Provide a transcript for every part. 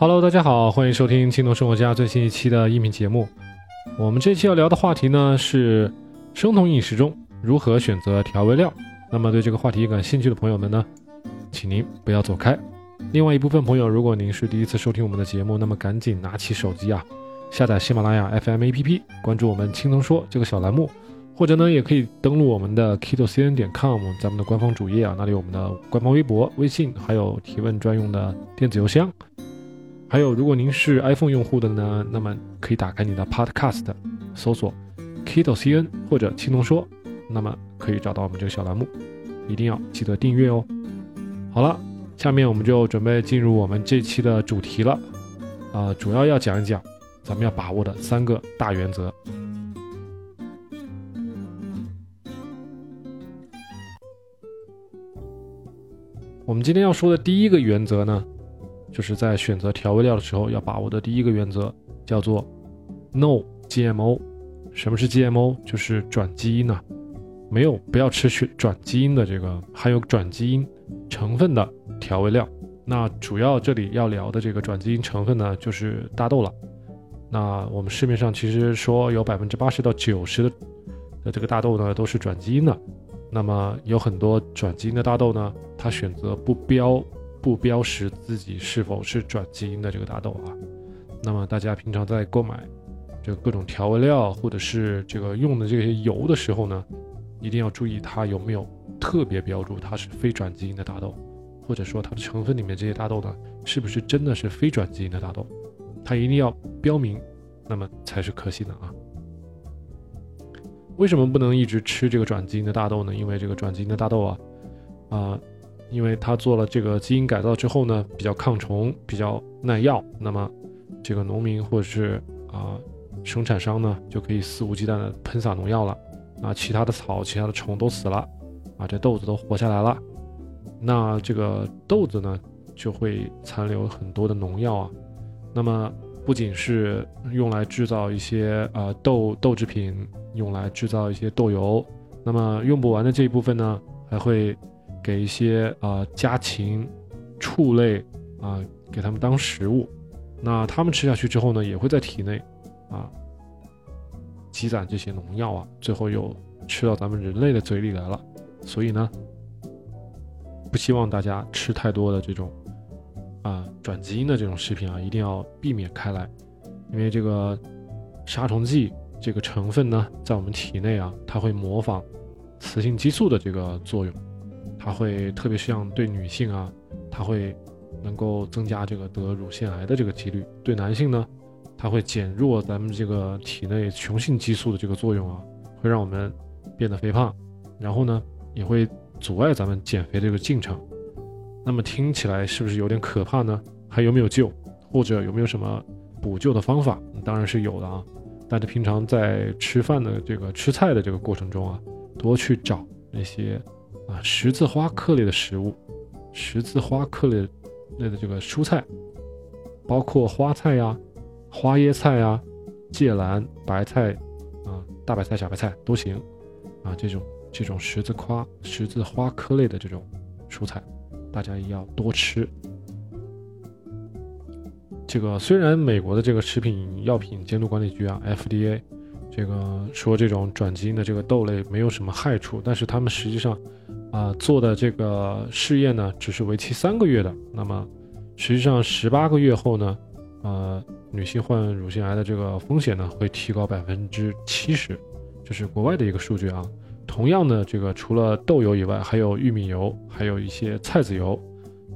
Hello，大家好，欢迎收听青铜生活家最新一期的音频节目。我们这期要聊的话题呢是生酮饮食中如何选择调味料。那么对这个话题感兴趣的朋友们呢，请您不要走开。另外一部分朋友，如果您是第一次收听我们的节目，那么赶紧拿起手机啊，下载喜马拉雅 FM APP，关注我们青铜说这个小栏目。或者呢，也可以登录我们的 kitocn 点 com，咱们的官方主页啊，那里有我们的官方微博、微信，还有提问专用的电子邮箱。还有，如果您是 iPhone 用户的呢，那么可以打开你的 Podcast，搜索 kitocn 或者青铜说，那么可以找到我们这个小栏目，一定要记得订阅哦。好了，下面我们就准备进入我们这期的主题了，啊，主要要讲一讲咱们要把握的三个大原则。我们今天要说的第一个原则呢，就是在选择调味料的时候要把握的第一个原则，叫做 No GMO。什么是 GMO？就是转基因呢，没有不要吃去转基因的这个含有转基因成分的调味料。那主要这里要聊的这个转基因成分呢，就是大豆了。那我们市面上其实说有百分之八十到九十的的这个大豆呢，都是转基因的。那么有很多转基因的大豆呢，它选择不标不标识自己是否是转基因的这个大豆啊。那么大家平常在购买这各种调味料或者是这个用的这些油的时候呢，一定要注意它有没有特别标注它是非转基因的大豆，或者说它的成分里面这些大豆呢，是不是真的是非转基因的大豆，它一定要标明，那么才是可信的啊。为什么不能一直吃这个转基因的大豆呢？因为这个转基因的大豆啊，啊，因为它做了这个基因改造之后呢，比较抗虫，比较耐药。那么，这个农民或者是啊生产商呢，就可以肆无忌惮的喷洒农药了。啊，其他的草、其他的虫都死了，啊，这豆子都活下来了。那这个豆子呢，就会残留很多的农药啊。那么。不仅是用来制造一些呃豆豆制品，用来制造一些豆油，那么用不完的这一部分呢，还会给一些啊家禽、畜类啊，给他们当食物。那他们吃下去之后呢，也会在体内啊积攒这些农药啊，最后又吃到咱们人类的嘴里来了。所以呢，不希望大家吃太多的这种。啊，转基因的这种食品啊，一定要避免开来，因为这个杀虫剂这个成分呢，在我们体内啊，它会模仿雌性激素的这个作用，它会特别像对女性啊，它会能够增加这个得乳腺癌的这个几率；对男性呢，它会减弱咱们这个体内雄性激素的这个作用啊，会让我们变得肥胖，然后呢，也会阻碍咱们减肥的这个进程。那么听起来是不是有点可怕呢？还有没有救，或者有没有什么补救的方法？当然是有的啊！大家平常在吃饭的这个吃菜的这个过程中啊，多去找那些啊十字花科类的食物，十字花科类类的这个蔬菜，包括花菜呀、花椰菜呀、芥蓝、白菜啊、大白菜、小白菜都行啊。这种这种十字花十字花科类的这种蔬菜。大家也要多吃。这个虽然美国的这个食品药品监督管理局啊 （FDA） 这个说这种转基因的这个豆类没有什么害处，但是他们实际上啊做的这个试验呢，只是为期三个月的。那么实际上十八个月后呢，呃，女性患乳腺癌的这个风险呢会提高百分之七十，这是国外的一个数据啊。同样的，这个除了豆油以外，还有玉米油，还有一些菜籽油，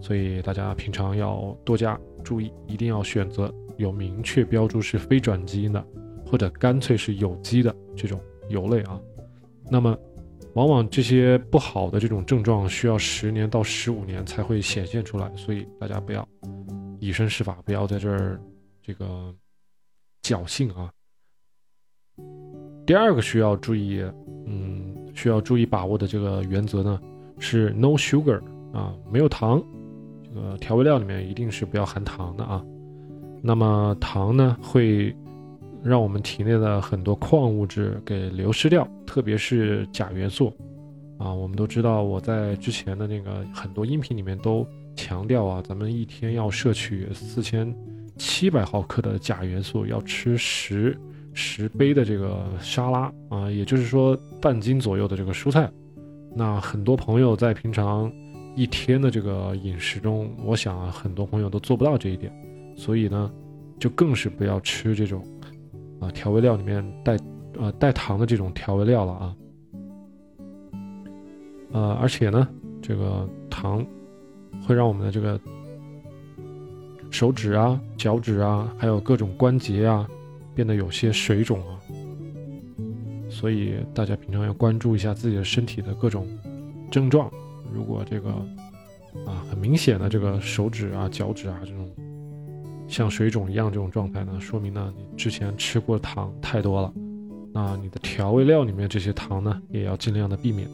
所以大家平常要多加注意，一定要选择有明确标注是非转基因的，或者干脆是有机的这种油类啊。那么，往往这些不好的这种症状需要十年到十五年才会显现出来，所以大家不要以身试法，不要在这儿这个侥幸啊。第二个需要注意，嗯。需要注意把握的这个原则呢，是 no sugar 啊，没有糖。这个调味料里面一定是不要含糖的啊。那么糖呢，会让我们体内的很多矿物质给流失掉，特别是钾元素啊。我们都知道，我在之前的那个很多音频里面都强调啊，咱们一天要摄取四千七百毫克的钾元素要吃十十杯的这个沙拉啊，也就是说半斤左右的这个蔬菜。那很多朋友在平常一天的这个饮食中，我想，很多朋友都做不到这一点，所以呢，就更是不要吃这种啊调味料里面带呃带糖的这种调味料了啊。呃，而且呢，这个糖会让我们的这个手指啊、脚趾啊，还有各种关节啊，变得有些水肿啊。所以大家平常要关注一下自己的身体的各种症状。如果这个啊很明显的这个手指啊、脚趾啊这种像水肿一样这种状态呢，说明呢你之前吃过糖太多了。那你的调味料里面这些糖呢，也要尽量的避免。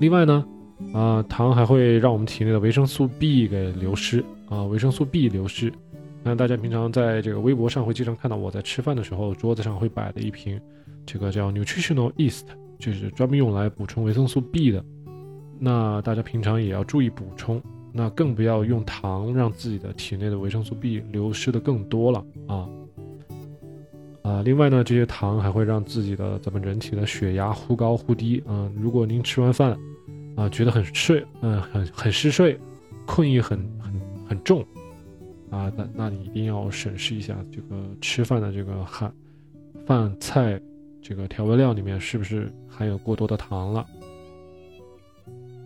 另外呢，啊，糖还会让我们体内的维生素 B 给流失啊，维生素 B 流失。那大家平常在这个微博上会经常看到我在吃饭的时候，桌子上会摆的一瓶，这个叫 Nutritional East，就是专门用来补充维生素 B 的。那大家平常也要注意补充，那更不要用糖让自己的体内的维生素 B 流失的更多了啊。啊，另外呢，这些糖还会让自己的咱们人体的血压忽高忽低啊。如果您吃完饭，啊，觉得很睡，嗯，很很嗜睡，困意很很很重，啊，那那你一定要审视一下这个吃饭的这个含饭菜这个调味料里面是不是含有过多的糖了。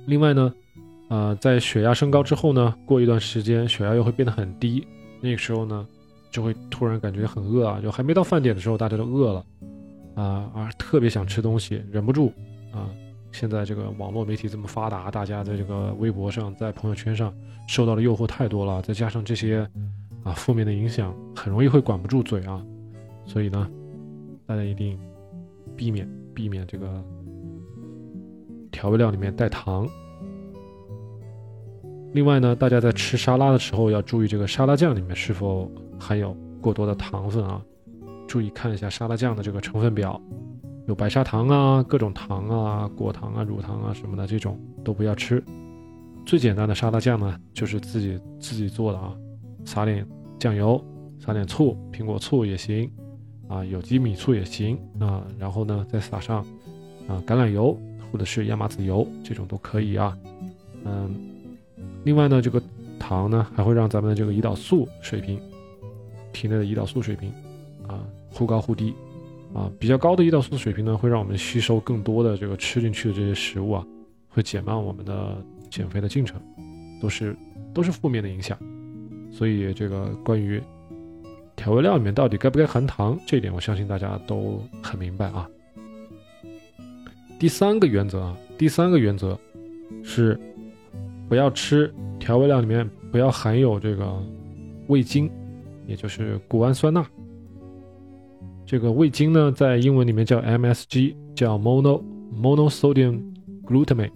另外呢，啊，在血压升高之后呢，过一段时间血压又会变得很低，那个时候呢。就会突然感觉很饿啊，就还没到饭点的时候，大家都饿了，啊啊，特别想吃东西，忍不住啊。现在这个网络媒体这么发达，大家在这个微博上、在朋友圈上受到的诱惑太多了，再加上这些啊负面的影响，很容易会管不住嘴啊。所以呢，大家一定避免避免这个调味料里面带糖。另外呢，大家在吃沙拉的时候要注意这个沙拉酱里面是否。含有过多的糖分啊，注意看一下沙拉酱的这个成分表，有白砂糖啊、各种糖啊、果糖啊、乳糖啊什么的，这种都不要吃。最简单的沙拉酱呢，就是自己自己做的啊，撒点酱油，撒点醋，苹果醋也行啊，有机米醋也行啊，然后呢再撒上啊橄榄油或者是亚麻籽油，这种都可以啊。嗯，另外呢，这个糖呢还会让咱们的这个胰岛素水平。体内的胰岛素水平，啊，忽高忽低，啊，比较高的胰岛素水平呢，会让我们吸收更多的这个吃进去的这些食物啊，会减慢我们的减肥的进程，都是都是负面的影响。所以这个关于调味料里面到底该不该含糖，这一点我相信大家都很明白啊。第三个原则啊，第三个原则是不要吃调味料里面不要含有这个味精。也就是谷氨酸钠，这个味精呢，在英文里面叫 MSG，叫 mono monosodium glutamate，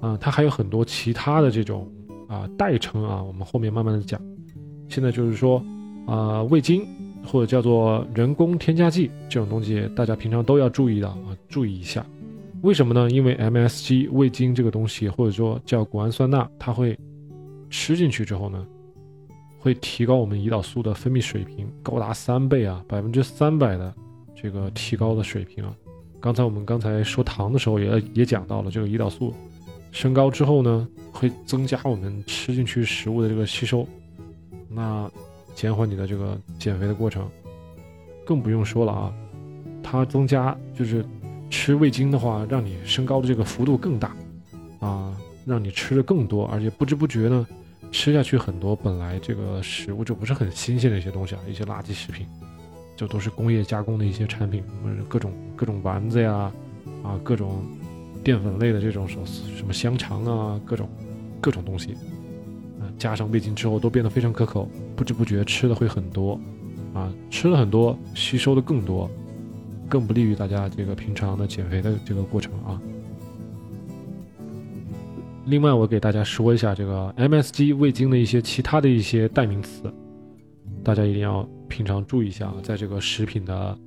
啊，它还有很多其他的这种啊代称啊，我们后面慢慢的讲。现在就是说啊，味精或者叫做人工添加剂这种东西，大家平常都要注意的啊，注意一下。为什么呢？因为 MSG 味精这个东西，或者说叫谷氨酸钠，它会吃进去之后呢？会提高我们胰岛素的分泌水平，高达三倍啊，百分之三百的这个提高的水平啊。刚才我们刚才说糖的时候也也讲到了，这个胰岛素升高之后呢，会增加我们吃进去食物的这个吸收，那减缓你的这个减肥的过程。更不用说了啊，它增加就是吃味精的话，让你升高的这个幅度更大啊，让你吃的更多，而且不知不觉呢。吃下去很多本来这个食物就不是很新鲜的一些东西啊，一些垃圾食品，就都是工业加工的一些产品，各种各种丸子呀，啊，各种淀粉类的这种什什么香肠啊，各种各种东西，啊，加上味精之后都变得非常可口，不知不觉吃的会很多，啊，吃了很多，吸收的更多，更不利于大家这个平常的减肥的这个过程啊。另外，我给大家说一下这个 MSG 味精的一些其他的一些代名词，大家一定要平常注意一下，在这个食品的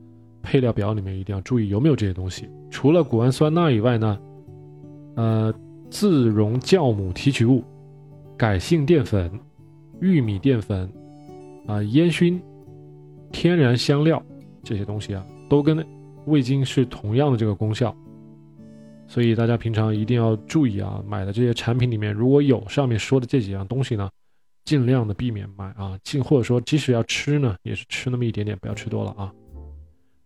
配料表里面一定要注意有没有这些东西。除了谷氨酸钠以外呢，呃，自溶酵母提取物、改性淀粉、玉米淀粉、啊烟熏、天然香料这些东西啊，都跟味精是同样的这个功效。所以大家平常一定要注意啊，买的这些产品里面如果有上面说的这几样东西呢，尽量的避免买啊，尽或者说即使要吃呢，也是吃那么一点点，不要吃多了啊。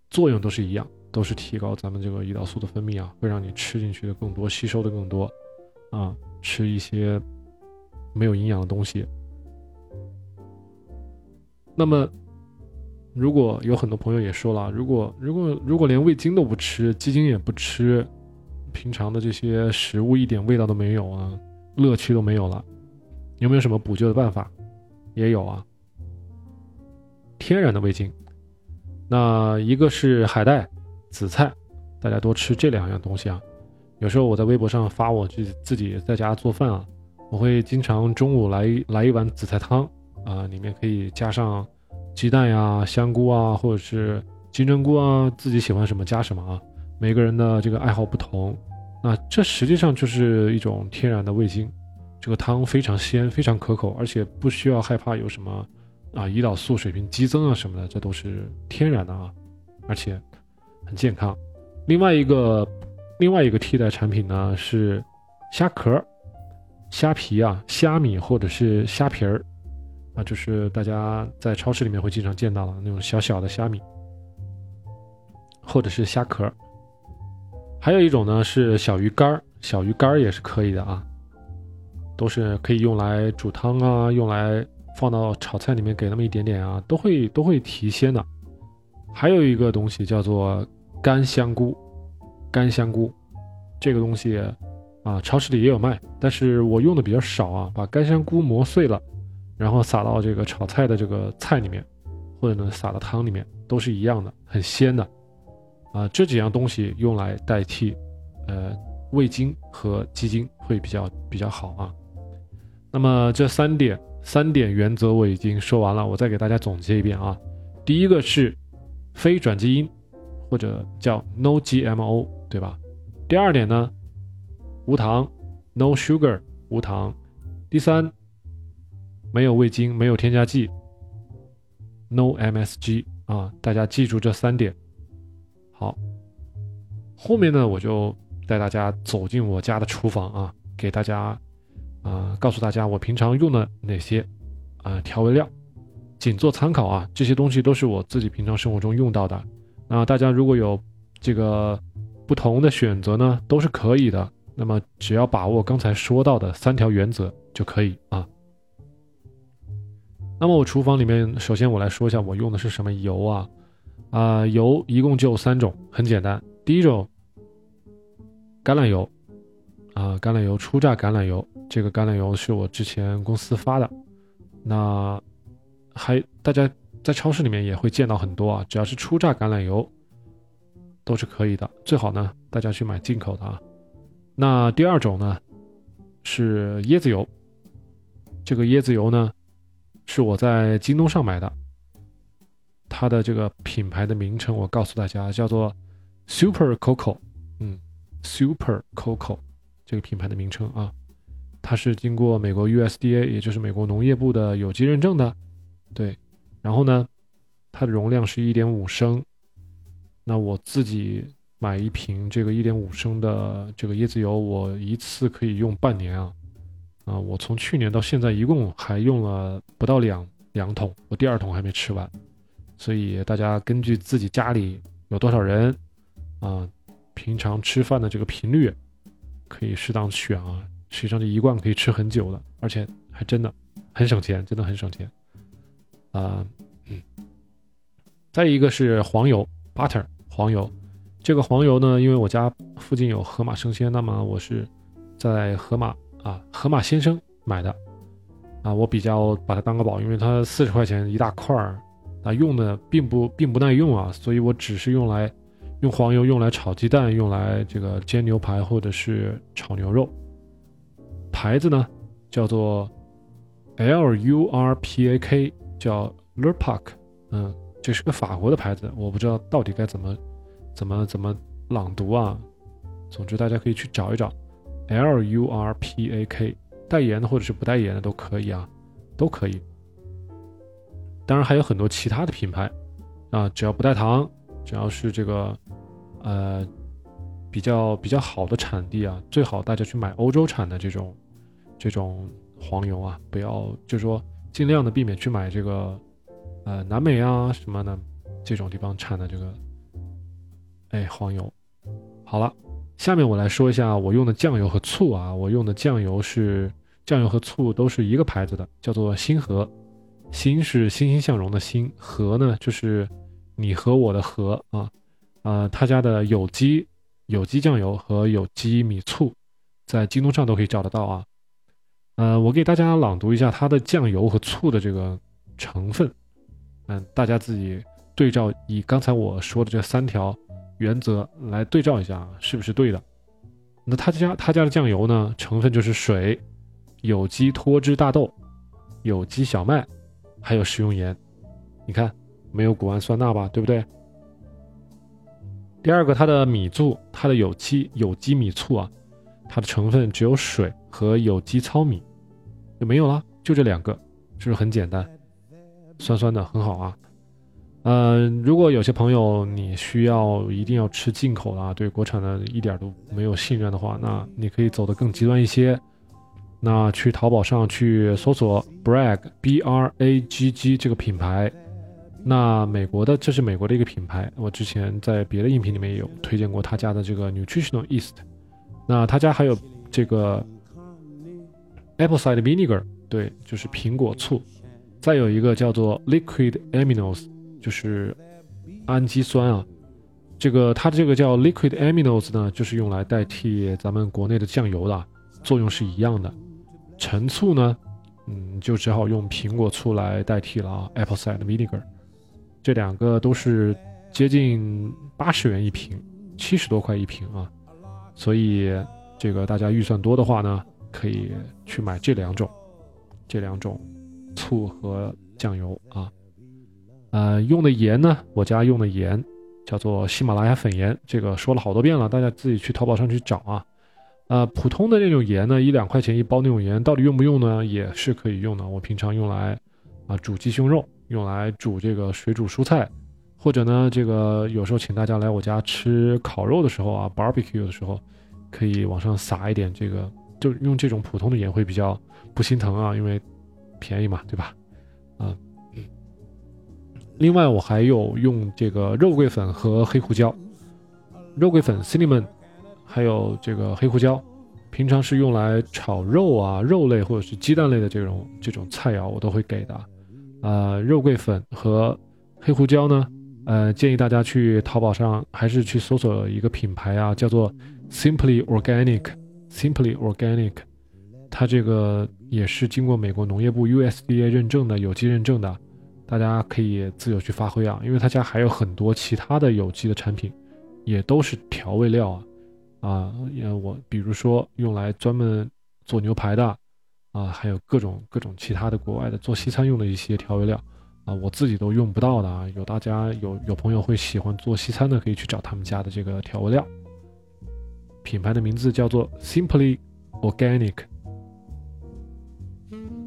作用都是一样，都是提高咱们这个胰岛素的分泌啊，会让你吃进去的更多，吸收的更多啊，吃一些没有营养的东西。那么，如果有很多朋友也说了，如果如果如果连味精都不吃，鸡精也不吃。平常的这些食物一点味道都没有啊，乐趣都没有了，有没有什么补救的办法？也有啊，天然的味精。那一个是海带、紫菜，大家多吃这两样东西啊。有时候我在微博上发我自自己在家做饭啊，我会经常中午来来一碗紫菜汤啊，里面可以加上鸡蛋呀、香菇啊，或者是金针菇啊，自己喜欢什么加什么啊。每个人的这个爱好不同，那这实际上就是一种天然的味精。这个汤非常鲜，非常可口，而且不需要害怕有什么啊胰岛素水平激增啊什么的，这都是天然的啊，而且很健康。另外一个另外一个替代产品呢是虾壳、虾皮啊、虾米或者是虾皮儿啊，就是大家在超市里面会经常见到的那种小小的虾米，或者是虾壳。还有一种呢是小鱼干儿，小鱼干儿也是可以的啊，都是可以用来煮汤啊，用来放到炒菜里面给那么一点点啊，都会都会提鲜的。还有一个东西叫做干香菇，干香菇这个东西啊，超市里也有卖，但是我用的比较少啊。把干香菇磨碎了，然后撒到这个炒菜的这个菜里面，或者呢撒到汤里面，都是一样的，很鲜的。啊，这几样东西用来代替，呃，味精和鸡精会比较比较好啊。那么这三点三点原则我已经说完了，我再给大家总结一遍啊。第一个是非转基因，或者叫 No GMO，对吧？第二点呢，无糖，No sugar，无糖。第三，没有味精，没有添加剂，No MSG 啊。大家记住这三点。好，后面呢，我就带大家走进我家的厨房啊，给大家啊，告诉大家我平常用的哪些啊调味料，仅做参考啊，这些东西都是我自己平常生活中用到的。那大家如果有这个不同的选择呢，都是可以的。那么只要把握刚才说到的三条原则就可以啊。那么我厨房里面，首先我来说一下我用的是什么油啊。啊，油一共就三种，很简单。第一种，橄榄油，啊，橄榄油初榨橄榄油，这个橄榄油是我之前公司发的。那还大家在超市里面也会见到很多啊，只要是初榨橄榄油都是可以的。最好呢，大家去买进口的啊。那第二种呢，是椰子油，这个椰子油呢，是我在京东上买的。它的这个品牌的名称，我告诉大家叫做 Super Coco，嗯，Super Coco 这个品牌的名称啊，它是经过美国 USDA，也就是美国农业部的有机认证的，对。然后呢，它的容量是一点五升，那我自己买一瓶这个一点五升的这个椰子油，我一次可以用半年啊，啊，我从去年到现在一共还用了不到两两桶，我第二桶还没吃完。所以大家根据自己家里有多少人，啊，平常吃饭的这个频率，可以适当选啊。实际上这一罐可以吃很久的，而且还真的很省钱，真的很省钱。啊，嗯。再一个是黄油，butter 黄油。这个黄油呢，因为我家附近有盒马生鲜，那么我是在盒马啊盒马鲜生买的。啊，我比较把它当个宝，因为它四十块钱一大块儿。啊，用的并不并不耐用啊，所以我只是用来用黄油用来炒鸡蛋，用来这个煎牛排或者是炒牛肉。牌子呢叫做 L U R P A K，叫 Lurpak，嗯，这是个法国的牌子，我不知道到底该怎么怎么怎么朗读啊。总之大家可以去找一找 L U R P A K，代言的或者是不代言的都可以啊，都可以。当然还有很多其他的品牌啊，只要不带糖，只要是这个呃比较比较好的产地啊，最好大家去买欧洲产的这种这种黄油啊，不要就是说尽量的避免去买这个呃南美啊什么的这种地方产的这个哎黄油。好了，下面我来说一下我用的酱油和醋啊，我用的酱油是酱油和醋都是一个牌子的，叫做星河。欣是欣欣向荣的欣，和呢就是你和我的和啊，呃，他家的有机有机酱油和有机米醋，在京东上都可以找得到啊。呃，我给大家朗读一下它的酱油和醋的这个成分，嗯，大家自己对照，以刚才我说的这三条原则来对照一下，是不是对的？那他家他家的酱油呢，成分就是水、有机脱脂大豆、有机小麦。还有食用盐，你看没有谷氨酸钠吧，对不对？第二个，它的米醋，它的有机有机米醋啊，它的成分只有水和有机糙米，就没有了，就这两个，是不是很简单，酸酸的，很好啊。嗯，如果有些朋友你需要一定要吃进口的啊，对国产的一点都没有信任的话，那你可以走得更极端一些。那去淘宝上去搜索 Bragg B R A G G 这个品牌，那美国的这是美国的一个品牌，我之前在别的音频里面也有推荐过他家的这个 Nutritional East，那他家还有这个 Apple Cider Vinegar，对，就是苹果醋，再有一个叫做 Liquid Aminos，就是氨基酸啊，这个它这个叫 Liquid Aminos 呢，就是用来代替咱们国内的酱油的，作用是一样的。陈醋呢，嗯，就只好用苹果醋来代替了啊。Apple cider vinegar，这两个都是接近八十元一瓶，七十多块一瓶啊。所以这个大家预算多的话呢，可以去买这两种，这两种醋和酱油啊。呃，用的盐呢，我家用的盐叫做喜马拉雅粉盐，这个说了好多遍了，大家自己去淘宝上去找啊。呃，普通的那种盐呢，一两块钱一包那种盐，到底用不用呢？也是可以用的。我平常用来啊煮鸡胸肉，用来煮这个水煮蔬菜，或者呢，这个有时候请大家来我家吃烤肉的时候啊，barbecue 的时候，可以往上撒一点这个，就用这种普通的盐会比较不心疼啊，因为便宜嘛，对吧？啊，另外我还有用这个肉桂粉和黑胡椒，肉桂粉 cinnamon。还有这个黑胡椒，平常是用来炒肉啊、肉类或者是鸡蛋类的这种这种菜肴，我都会给的。呃，肉桂粉和黑胡椒呢，呃，建议大家去淘宝上还是去搜索一个品牌啊，叫做 Simply Organic，Simply Organic，它这个也是经过美国农业部 USDA 认证的有机认证的，大家可以自由去发挥啊，因为他家还有很多其他的有机的产品，也都是调味料啊。啊，也我比如说用来专门做牛排的，啊，还有各种各种其他的国外的做西餐用的一些调味料，啊，我自己都用不到的啊。有大家有有朋友会喜欢做西餐的，可以去找他们家的这个调味料。品牌的名字叫做 Simply Organic。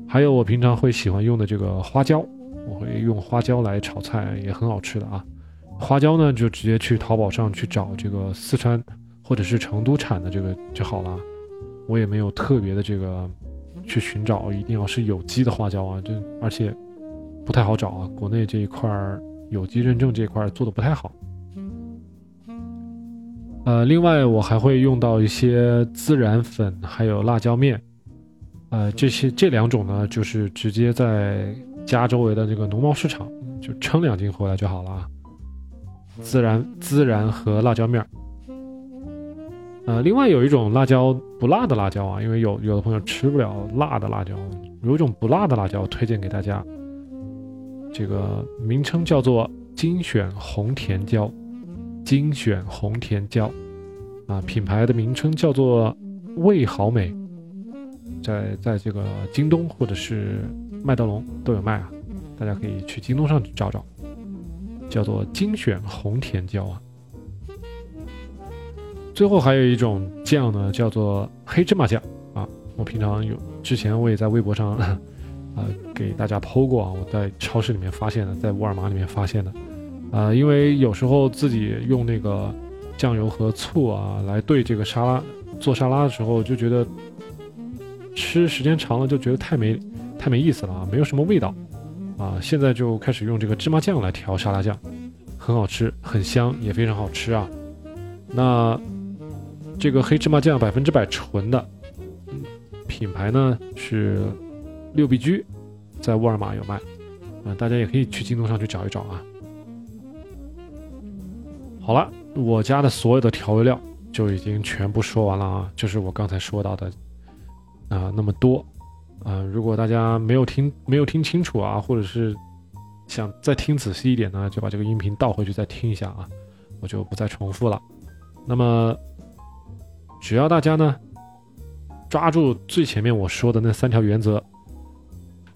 还有我平常会喜欢用的这个花椒，我会用花椒来炒菜，也很好吃的啊。花椒呢，就直接去淘宝上去找这个四川。或者是成都产的这个就好了，我也没有特别的这个去寻找，一定要是有机的花椒啊，这而且不太好找啊，国内这一块有机认证这一块做的不太好。呃，另外我还会用到一些孜然粉，还有辣椒面，呃，这些这两种呢，就是直接在家周围的这个农贸市场就称两斤回来就好了啊。孜然、孜然和辣椒面儿。呃，另外有一种辣椒不辣的辣椒啊，因为有有的朋友吃不了辣的辣椒，有一种不辣的辣椒推荐给大家，这个名称叫做精选红甜椒，精选红甜椒，啊，品牌的名称叫做味好美，在在这个京东或者是麦德龙都有卖啊，大家可以去京东上去找找，叫做精选红甜椒啊。最后还有一种酱呢，叫做黑芝麻酱啊。我平常有之前我也在微博上 呃，给大家剖过啊，我在超市里面发现的，在沃尔玛里面发现的，啊，因为有时候自己用那个酱油和醋啊来兑这个沙拉，做沙拉的时候就觉得吃时间长了就觉得太没太没意思了啊，没有什么味道啊，现在就开始用这个芝麻酱来调沙拉酱，很好吃，很香，也非常好吃啊。那这个黑芝麻酱百分之百纯的，品牌呢是。六必居在沃尔玛有卖，啊，大家也可以去京东上去找一找啊。好了，我家的所有的调味料就已经全部说完了啊，就是我刚才说到的啊那么多啊。如果大家没有听没有听清楚啊，或者是想再听仔细一点呢，就把这个音频倒回去再听一下啊，我就不再重复了。那么只要大家呢抓住最前面我说的那三条原则。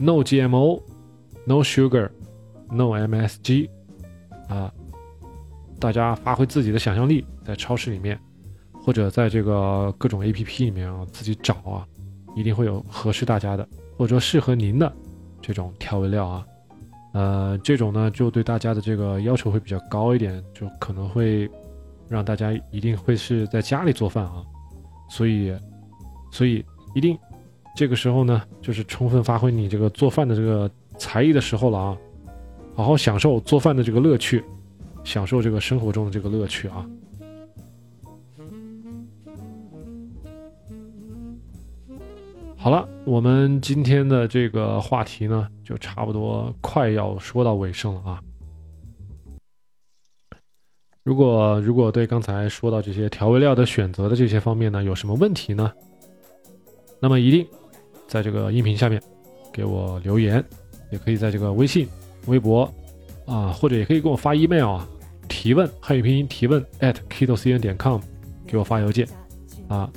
No GMO, no sugar, no MSG，啊，大家发挥自己的想象力，在超市里面，或者在这个各种 APP 里面啊，自己找啊，一定会有合适大家的，或者说适合您的这种调味料啊，呃，这种呢就对大家的这个要求会比较高一点，就可能会让大家一定会是在家里做饭啊，所以，所以一定。这个时候呢，就是充分发挥你这个做饭的这个才艺的时候了啊！好好享受做饭的这个乐趣，享受这个生活中的这个乐趣啊！好了，我们今天的这个话题呢，就差不多快要说到尾声了啊！如果如果对刚才说到这些调味料的选择的这些方面呢，有什么问题呢？那么一定。在这个音频下面给我留言，也可以在这个微信、微博啊，或者也可以给我发 email 啊，提问汉语拼音提问 at kiddocn 点 com，给我发邮件啊。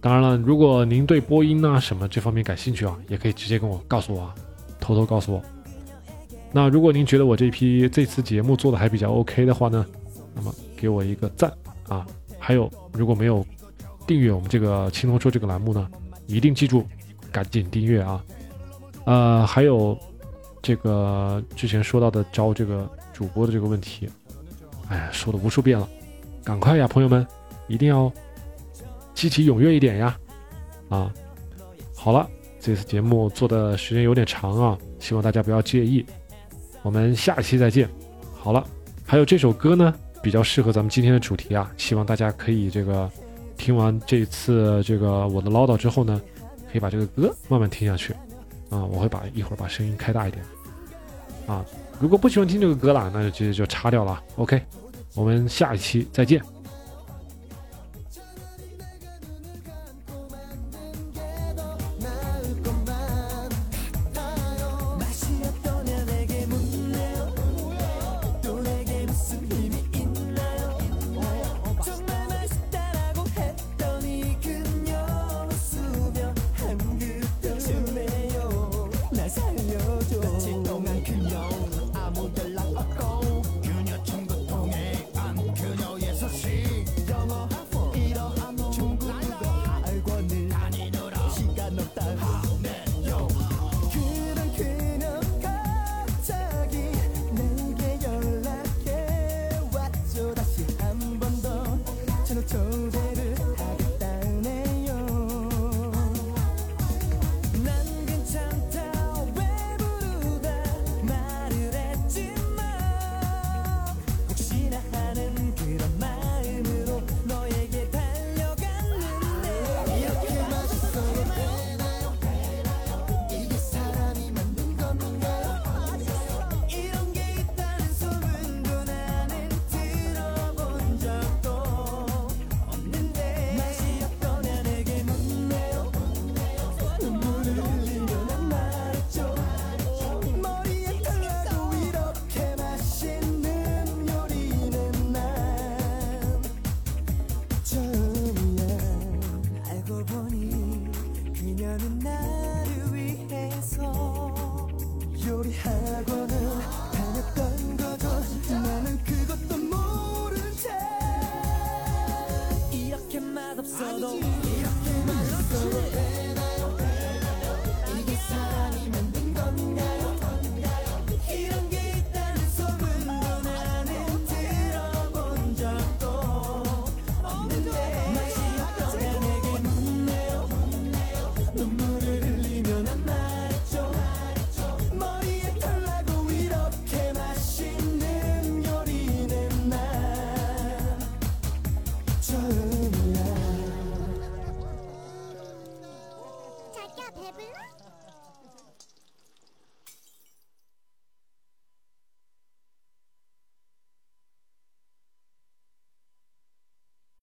当然了，如果您对播音啊什么这方面感兴趣啊，也可以直接跟我告诉我，啊，偷偷告诉我。那如果您觉得我这批这次节目做的还比较 OK 的话呢，那么给我一个赞啊。还有，如果没有订阅我们这个青铜说这个栏目呢，一定记住。赶紧订阅啊！呃，还有这个之前说到的招这个主播的这个问题，哎呀，说了无数遍了，赶快呀，朋友们，一定要积极踊跃一点呀！啊，好了，这次节目做的时间有点长啊，希望大家不要介意。我们下期再见。好了，还有这首歌呢，比较适合咱们今天的主题啊，希望大家可以这个听完这次这个我的唠叨之后呢。可以把这个歌慢慢听下去，啊，我会把一会儿把声音开大一点，啊，如果不喜欢听这个歌了，那就直接就插掉了。OK，我们下一期再见。don't